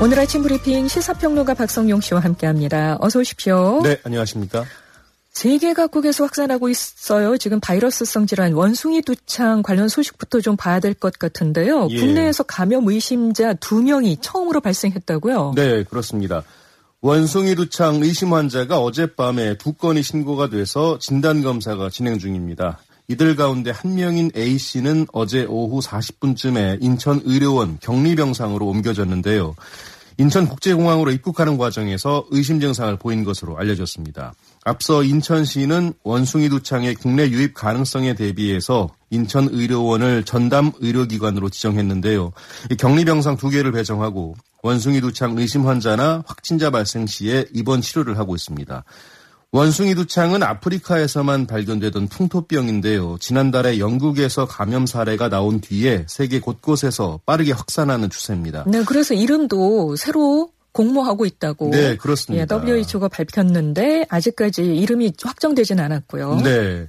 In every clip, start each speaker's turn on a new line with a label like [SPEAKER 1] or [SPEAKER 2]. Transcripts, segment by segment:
[SPEAKER 1] 오늘 아침 브리핑 시사평론가 박성용 씨와 함께합니다. 어서 오십시오.
[SPEAKER 2] 네, 안녕하십니까.
[SPEAKER 1] 세계 각국에서 확산하고 있어요. 지금 바이러스성 질환 원숭이 두창 관련 소식부터 좀 봐야 될 것 같은데요. 예. 국내에서 감염 의심자 두 명이 처음으로 발생했다고요?
[SPEAKER 2] 네, 그렇습니다. 원숭이 두창 의심 환자가 어젯밤에 두 건이 신고가 돼서 진단 검사가 진행 중입니다. 이들 가운데 한 명인 A 씨는 어제 오후 40분쯤에 인천 의료원 격리병상으로 옮겨졌는데요. 인천국제공항으로 입국하는 과정에서 의심 증상을 보인 것으로 알려졌습니다. 앞서 인천시는 원숭이 두창의 국내 유입 가능성에 대비해서 인천의료원을 전담 의료기관으로 지정했는데요. 격리병상 두 개를 배정하고 원숭이 두창 의심 환자나 확진자 발생 시에 입원 치료를 하고 있습니다. 원숭이 두창은 아프리카에서만 발견되던 풍토병인데요. 지난달에 영국에서 감염 사례가 나온 뒤에 세계 곳곳에서 빠르게 확산하는 추세입니다.
[SPEAKER 1] 네, 그래서 이름도 새로 공모하고 있다고.
[SPEAKER 2] 네, 그렇습니다.
[SPEAKER 1] 예, WHO가 밝혔는데 아직까지 이름이 확정되진 않았고요.
[SPEAKER 2] 네.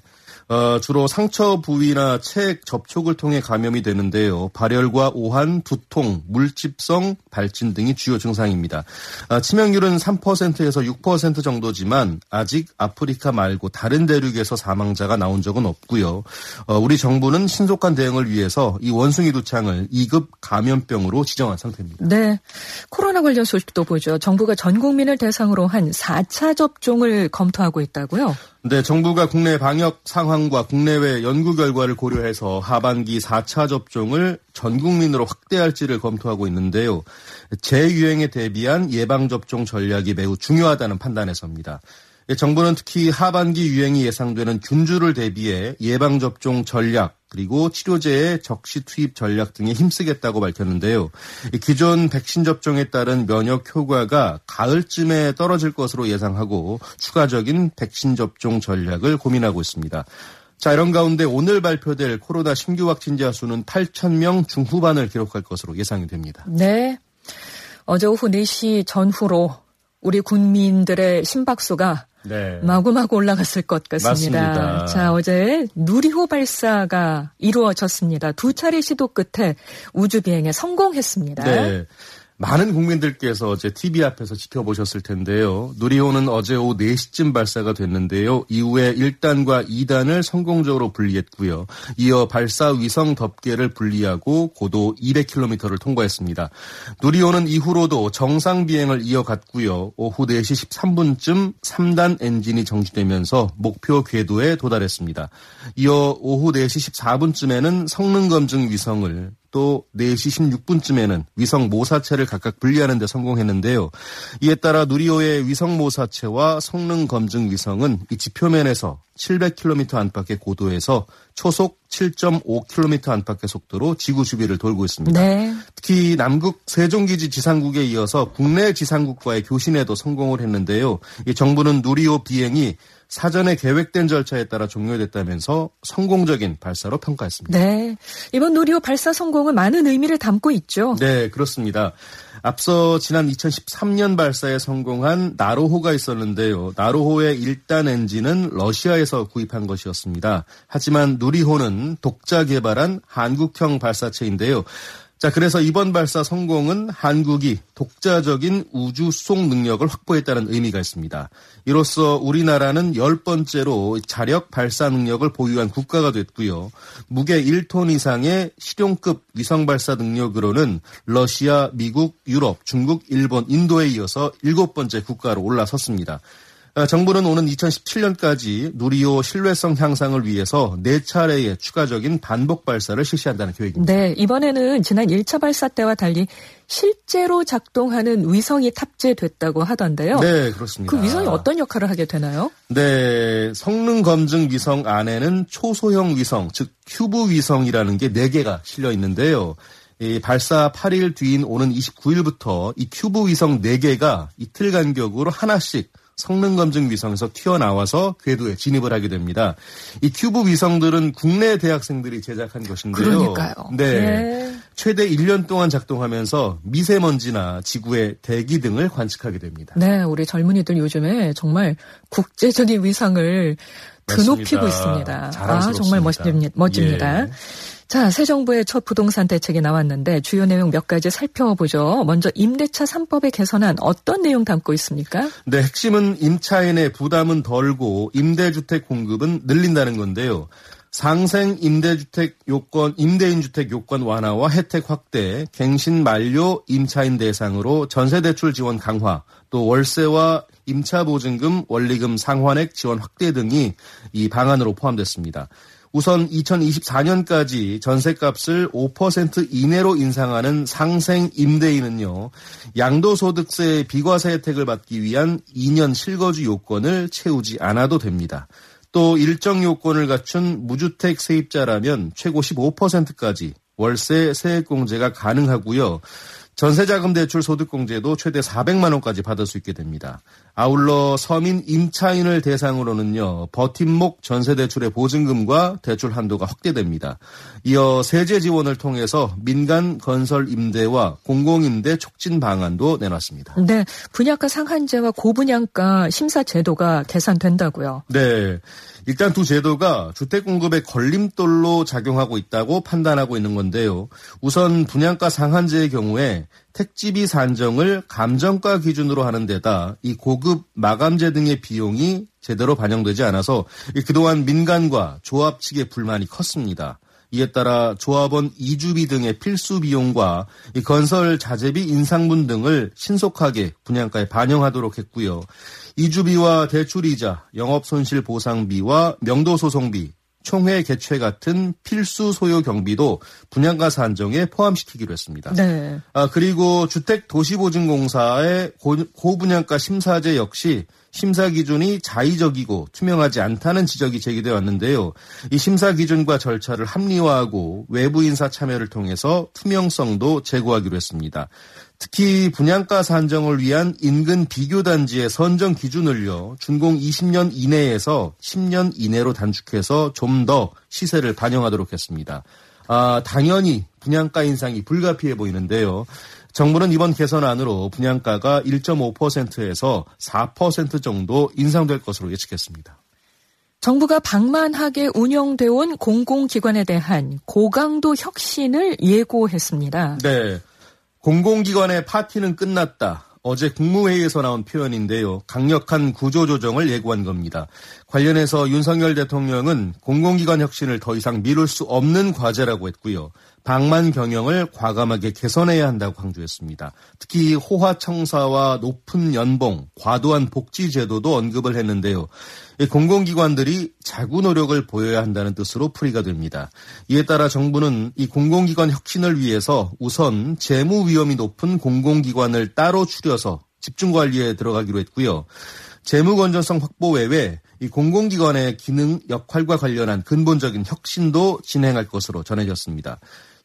[SPEAKER 2] 어, 주로 상처 부위나 책 접촉을 통해 감염이 되는데요. 발열과 오한, 두통, 물집성, 발진 등이 주요 증상입니다. 아, 치명률은 3%에서 6% 정도지만 아직 아프리카 말고 다른 대륙에서 사망자가 나온 적은 없고요. 어, 우리 정부는 신속한 대응을 위해서 이 원숭이 두창을 2급 감염병으로 지정한 상태입니다.
[SPEAKER 1] 네. 코로나 관련 소식도 보죠. 정부가 전 국민을 대상으로 한 4차 접종을 검토하고 있다고요?
[SPEAKER 2] 네, 정부가 국내 방역 상황과 국내외 연구 결과를 고려해서 하반기 4차 접종을 전 국민으로 확대할지를 검토하고 있는데요. 재유행에 대비한 예방접종 전략이 매우 중요하다는 판단에서입니다. 예, 정부는 특히 하반기 유행이 예상되는 균주를 대비해 예방접종 전략 그리고 치료제의 적시 투입 전략 등에 힘쓰겠다고 밝혔는데요. 기존 백신 접종에 따른 면역 효과가 가을쯤에 떨어질 것으로 예상하고 추가적인 백신 접종 전략을 고민하고 있습니다. 자, 이런 가운데 오늘 발표될 코로나 신규 확진자 수는 8천 명 중후반을 기록할 것으로 예상이 됩니다.
[SPEAKER 1] 네. 어제 오후 4시 전후로 우리 국민들의 심박수가 네. 마구마구 올라갔을 것 같습니다.
[SPEAKER 2] 맞습니다.
[SPEAKER 1] 자, 어제 누리호 발사가 이루어졌습니다. 두 차례 시도 끝에 우주 비행에 성공했습니다.
[SPEAKER 2] 네. 많은 국민들께서 제 TV 앞에서 지켜보셨을 텐데요. 누리호는 어제 오후 4시쯤 발사가 됐는데요. 이후에 1단과 2단을 성공적으로 분리했고요. 이어 발사 위성 덮개를 분리하고 고도 200km를 통과했습니다. 누리호는 이후로도 정상 비행을 이어갔고요. 오후 4시 13분쯤 3단 엔진이 정지되면서 목표 궤도에 도달했습니다. 이어 오후 4시 14분쯤에는 성능 검증 위성을 또 4시 16분쯤에는 위성 모사체를 각각 분리하는 데 성공했는데요. 이에 따라 누리호의 위성 모사체와 성능 검증 위성은 이 지표면에서 700km 안팎의 고도에서 초속 7.5km 안팎의 속도로 지구 주위를 돌고 있습니다.
[SPEAKER 1] 네.
[SPEAKER 2] 특히 남극 세종기지 지상국에 이어서 국내 지상국과의 교신에도 성공을 했는데요. 이 정부는 누리호 비행이 사전에 계획된 절차에 따라 종료됐다면서 성공적인 발사로 평가했습니다.
[SPEAKER 1] 네. 이번 누리호 발사 성공은 많은 의미를 담고 있죠.
[SPEAKER 2] 네, 그렇습니다. 앞서 지난 2013년 발사에 성공한 나로호가 있었는데요. 나로호의 1단 엔진은 러시아에서 구입한 것이었습니다. 하지만 누리호는 독자 개발한 한국형 발사체인데요. 자, 그래서 이번 발사 성공은 한국이 독자적인 우주 수송 능력을 확보했다는 의미가 있습니다. 이로써 우리나라는 열 번째로 자력 발사 능력을 보유한 국가가 됐고요. 무게 1톤 이상의 실용급 위성 발사 능력으로는 러시아, 미국, 유럽, 중국, 일본, 인도에 이어서 일곱 번째 국가로 올라섰습니다. 아, 정부는 오는 2017년까지 누리호 신뢰성 향상을 위해서 4차례의 추가적인 반복 발사를 실시한다는 계획입니다.
[SPEAKER 1] 네, 이번에는 지난 1차 발사 때와 달리 실제로 작동하는 위성이 탑재됐다고 하던데요.
[SPEAKER 2] 네, 그렇습니다.
[SPEAKER 1] 그 위성이 어떤 역할을 하게 되나요?
[SPEAKER 2] 네, 성능 검증 위성 안에는 초소형 위성, 즉 큐브 위성이라는 게 4개가 실려 있는데요. 이 발사 8일 뒤인 오는 29일부터 이 큐브 위성 4개가 이틀 간격으로 하나씩 성능 검증 위성에서 튀어나와서 궤도에 진입을 하게 됩니다. 이 큐브 위성들은 국내 대학생들이 제작한 것인데요.
[SPEAKER 1] 그러니까요.
[SPEAKER 2] 네. 네. 최대 1년 동안 작동하면서 미세먼지나 지구의 대기 등을 관측하게 됩니다.
[SPEAKER 1] 네, 우리 젊은이들 요즘에 정말 국제적인 위상을 드높이고 있습니다.
[SPEAKER 2] 아,
[SPEAKER 1] 정말 멋집니다. 멋집니다. 예. 자, 새 정부의 첫 부동산 대책이 나왔는데 주요 내용 몇 가지 살펴보죠. 먼저 임대차 3법의 개선안 어떤 내용 담고 있습니까?
[SPEAKER 2] 네, 핵심은 임차인의 부담은 덜고 임대주택 공급은 늘린다는 건데요. 상생 임대주택 요건, 임대인 주택 요건 완화와 혜택 확대, 갱신 만료 임차인 대상으로 전세 대출 지원 강화, 또 월세와 임차 보증금, 원리금 상환액 지원 확대 등이 이 방안으로 포함됐습니다. 우선 2024년까지 전세값을 5% 이내로 인상하는 상생 임대인은요, 양도소득세 비과세 혜택을 받기 위한 2년 실거주 요건을 채우지 않아도 됩니다. 또 일정 요건을 갖춘 무주택 세입자라면 최고 15%까지 월세 세액공제가 가능하고요. 전세자금 대출 소득공제도 최대 400만 원까지 받을 수 있게 됩니다. 아울러 서민 임차인을 대상으로는요. 버팀목 전세대출의 보증금과 대출 한도가 확대됩니다. 이어 세제 지원을 통해서 민간 건설 임대와 공공임대 촉진 방안도 내놨습니다.
[SPEAKER 1] 네, 분양가 상한제와 고분양가 심사 제도가 개선된다고요.
[SPEAKER 2] 네. 일단 두 제도가 주택 공급의 걸림돌로 작용하고 있다고 판단하고 있는 건데요. 우선 분양가 상한제의 경우에 택지비 산정을 감정가 기준으로 하는 데다 이 고급 마감재 등의 비용이 제대로 반영되지 않아서 그동안 민간과 조합 측의 불만이 컸습니다. 이에 따라 조합원 이주비 등의 필수 비용과 건설 자재비 인상분 등을 신속하게 분양가에 반영하도록 했고요. 이주비와 대출이자, 영업손실 보상비와 명도소송비, 총회 개최 같은 필수 소요 경비도 분양가 산정에 포함시키기로 했습니다.
[SPEAKER 1] 네.
[SPEAKER 2] 아, 그리고 주택 도시보증공사의 고, 고분양가 심사제 역시 심사 기준이 자의적이고 투명하지 않다는 지적이 제기되어 왔는데요. 이 심사 기준과 절차를 합리화하고 외부 인사 참여를 통해서 투명성도 제고하기로 했습니다. 특히 분양가 산정을 위한 인근 비교 단지의 선정 기준을요. 준공 20년 이내에서 10년 이내로 단축해서 좀 더 시세를 반영하도록 했습니다. 아, 당연히 분양가 인상이 불가피해 보이는데요. 정부는 이번 개선안으로 분양가가 1.5%에서 4% 정도 인상될 것으로 예측했습니다.
[SPEAKER 1] 정부가 방만하게 운영돼 온 공공기관에 대한 고강도 혁신을 예고했습니다.
[SPEAKER 2] 네. 공공기관의 파티는 끝났다. 어제 국무회의에서 나온 표현인데요. 강력한 구조조정을 예고한 겁니다. 관련해서 윤석열 대통령은 공공기관 혁신을 더 이상 미룰 수 없는 과제라고 했고요. 방만 경영을 과감하게 개선해야 한다고 강조했습니다. 특히 호화청사와 높은 연봉, 과도한 복지 제도도 언급을 했는데요. 공공기관들이 자구 노력을 보여야 한다는 뜻으로 풀이가 됩니다. 이에 따라 정부는 이 공공기관 혁신을 위해서 우선 재무 위험이 높은 공공기관을 따로 추려서 집중 관리에 들어가기로 했고요. 재무 건전성 확보 외에 이 공공기관의 기능 역할과 관련한 근본적인 혁신도 진행할 것으로 전해졌습니다.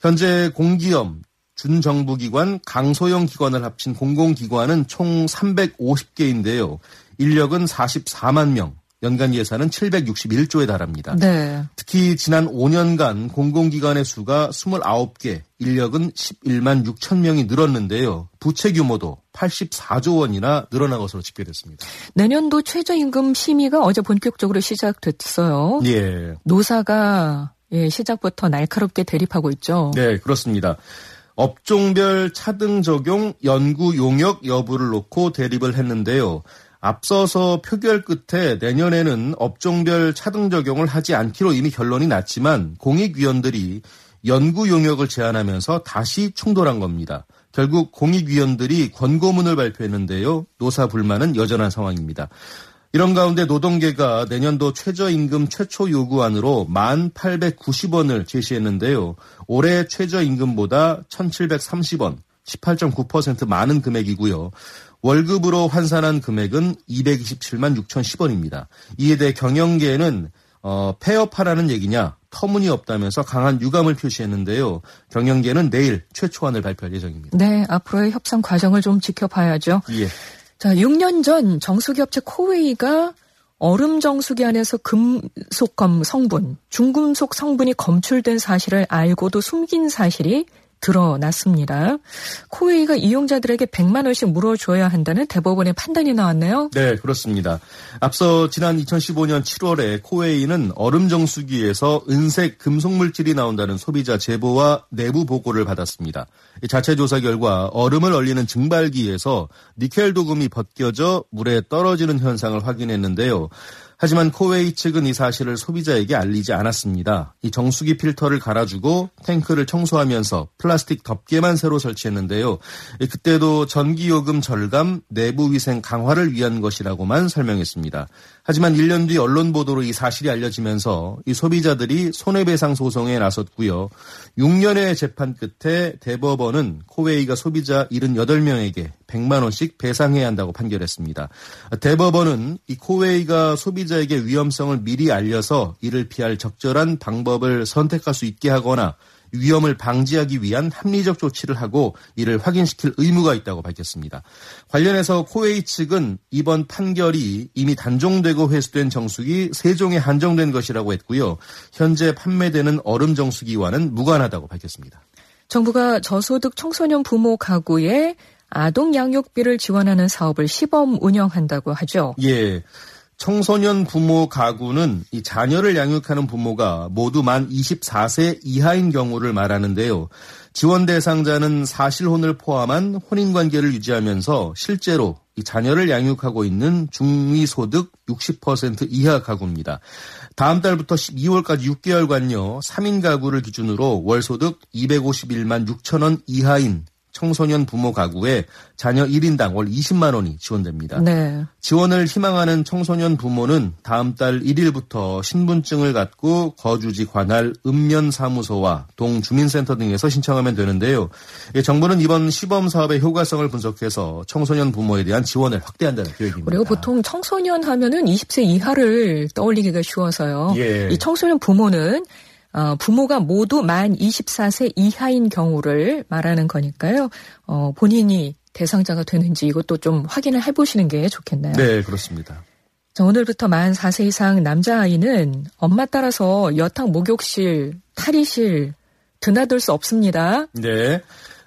[SPEAKER 2] 현재 공기업, 준정부기관, 강소형 기관을 합친 공공기관은 총 350개인데요. 인력은 44만 명, 연간 예산은 761조에 달합니다.
[SPEAKER 1] 네.
[SPEAKER 2] 특히 지난 5년간 공공기관의 수가 29개, 인력은 11만 6천 명이 늘었는데요. 부채 규모도 84조 원이나 늘어난 것으로 집계됐습니다.
[SPEAKER 1] 내년도 최저임금 심의가 어제 본격적으로 시작됐어요.
[SPEAKER 2] 예.
[SPEAKER 1] 노사가 예, 시작부터 날카롭게 대립하고 있죠.
[SPEAKER 2] 네, 그렇습니다. 업종별 차등 적용 연구 용역 여부를 놓고 대립을 했는데요. 앞서서 표결 끝에 내년에는 업종별 차등 적용을 하지 않기로 이미 결론이 났지만 공익위원들이 연구 용역을 제안하면서 다시 충돌한 겁니다. 결국 공익위원들이 권고문을 발표했는데요. 노사 불만은 여전한 상황입니다. 이런 가운데 노동계가 내년도 최저임금 최초 요구안으로 1,890원을 제시했는데요. 올해 최저임금보다 1,730원, 18.9% 많은 금액이고요. 월급으로 환산한 금액은 227만 6,010원입니다. 이에 대해 경영계는 어, 폐업하라는 얘기냐 터무니없다면서 강한 유감을 표시했는데요. 경영계는 내일 최초안을 발표할 예정입니다.
[SPEAKER 1] 네, 앞으로의 협상 과정을 좀 지켜봐야죠.
[SPEAKER 2] 예.
[SPEAKER 1] 자, 6년 전 정수기 업체 코웨이가 얼음 정수기 안에서 금속검 성분, 중금속 성분이 검출된 사실을 알고도 숨긴 사실이 드러났습니다. 코웨이가 이용자들에게 100만 원씩 물어줘야 한다는 대법원의 판단이 나왔네요.
[SPEAKER 2] 네, 그렇습니다. 앞서 지난 2015년 7월에 코웨이는 얼음 정수기에서 은색 금속 물질이 나온다는 소비자 제보와 내부 보고를 받았습니다. 자체 조사 결과 얼음을 얼리는 증발기에서 니켈 도금이 벗겨져 물에 떨어지는 현상을 확인했는데요. 하지만 코웨이 측은 이 사실을 소비자에게 알리지 않았습니다. 이 정수기 필터를 갈아주고 탱크를 청소하면서 플라스틱 덮개만 새로 설치했는데요. 그때도 전기요금 절감, 내부 위생 강화를 위한 것이라고만 설명했습니다. 하지만 1년 뒤 언론 보도로 이 사실이 알려지면서 이 소비자들이 손해배상 소송에 나섰고요. 6년의 재판 끝에 대법원은 코웨이가 소비자 78명에게 100만 원씩 배상해야 한다고 판결했습니다. 대법원은 이 코웨이가 소비자에게 위험성을 미리 알려서 이를 피할 적절한 방법을 선택할 수 있게 하거나 위험을 방지하기 위한 합리적 조치를 하고 이를 확인시킬 의무가 있다고 밝혔습니다. 관련해서 코웨이 측은 이번 판결이 이미 단종되고 회수된 정수기 3종에 한정된 것이라고 했고요. 현재 판매되는 얼음 정수기와는 무관하다고 밝혔습니다.
[SPEAKER 1] 정부가 저소득 청소년 부모 가구에 아동 양육비를 지원하는 사업을 시범 운영한다고 하죠.
[SPEAKER 2] 예. 청소년 부모 가구는 이 자녀를 양육하는 부모가 모두 만 24세 이하인 경우를 말하는데요. 지원 대상자는 사실혼을 포함한 혼인 관계를 유지하면서 실제로 이 자녀를 양육하고 있는 중위소득 60% 이하 가구입니다. 다음 달부터 12월까지 6개월간요. 3인 가구를 기준으로 월소득 251만 6천 원 이하인 청소년 부모 가구에 자녀 1인당 월 20만 원이 지원됩니다. 네. 지원을 희망하는 청소년 부모는 다음 달 1일부터 신분증을 갖고 거주지 관할 읍면 사무소와 동 주민센터 등에서 신청하면 되는데요. 정부는 이번 시범 사업의 효과성을 분석해서 청소년 부모에 대한 지원을 확대한다는 계획입니다.
[SPEAKER 1] 그리고 보통 청소년 하면은 20세 이하를 떠올리기가 쉬워서요. 예. 이 청소년 부모는 어, 부모가 모두 만 24세 이하인 경우를 말하는 거니까요. 어, 본인이 대상자가 되는지 이것도 좀 확인을 해보시는 게 좋겠네요.
[SPEAKER 2] 네, 그렇습니다.
[SPEAKER 1] 자, 오늘부터 만 4세 이상 남자아이는 엄마 따라서 여탕 목욕실, 탈의실 드나들 수 없습니다.
[SPEAKER 2] 네.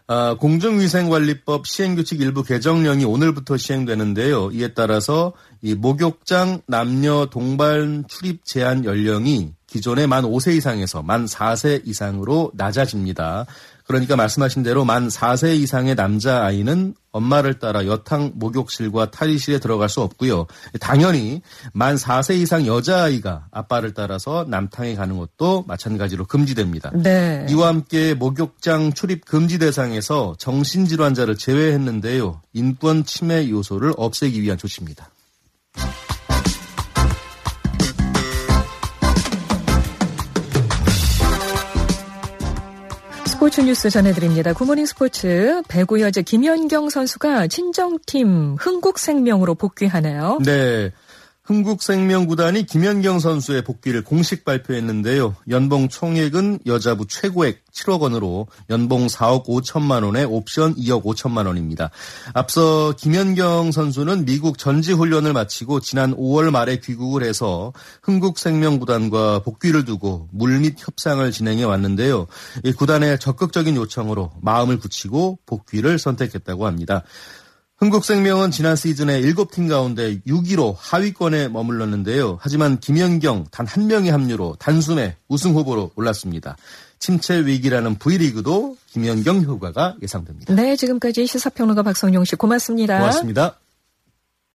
[SPEAKER 2] 아, 공중위생관리법 시행규칙 일부 개정령이 오늘부터 시행되는데요. 이에 따라서 이 목욕장 남녀 동반 출입 제한 연령이 기존의 만 5세 이상에서 만 4세 이상으로 낮아집니다. 그러니까 말씀하신 대로 만 4세 이상의 남자아이는 엄마를 따라 여탕 목욕실과 탈의실에 들어갈 수 없고요. 당연히 만 4세 이상 여자아이가 아빠를 따라서 남탕에 가는 것도 마찬가지로 금지됩니다. 네. 이와 함께 목욕장 출입 금지 대상에서 정신질환자를 제외했는데요. 인권 침해 요소를 없애기 위한 조치입니다.
[SPEAKER 1] 스포츠 뉴스 전해드립니다. 굿모닝 스포츠 배구 여제 김연경 선수가 친정팀 흥국생명으로 복귀하네요.
[SPEAKER 2] 네. 흥국생명구단이 김연경 선수의 복귀를 공식 발표했는데요. 연봉 총액은 여자부 최고액 7억 원으로 연봉 4억 5천만 원에 옵션 2억 5천만 원입니다. 앞서 김연경 선수는 미국 전지 훈련을 마치고 지난 5월 말에 귀국을 해서 흥국생명구단과 복귀를 두고 물밑 협상을 진행해 왔는데요. 이 구단의 적극적인 요청으로 마음을 굳히고 복귀를 선택했다고 합니다. 흥국생명은 지난 시즌에 7팀 가운데 6위로 하위권에 머물렀는데요. 하지만 김연경 단 한 명의 합류로 단숨에 우승 후보로 올랐습니다. 침체 위기라는 V리그도 김연경 효과가 예상됩니다.
[SPEAKER 1] 네, 지금까지 시사평론가 박성용 씨 고맙습니다.
[SPEAKER 2] 고맙습니다.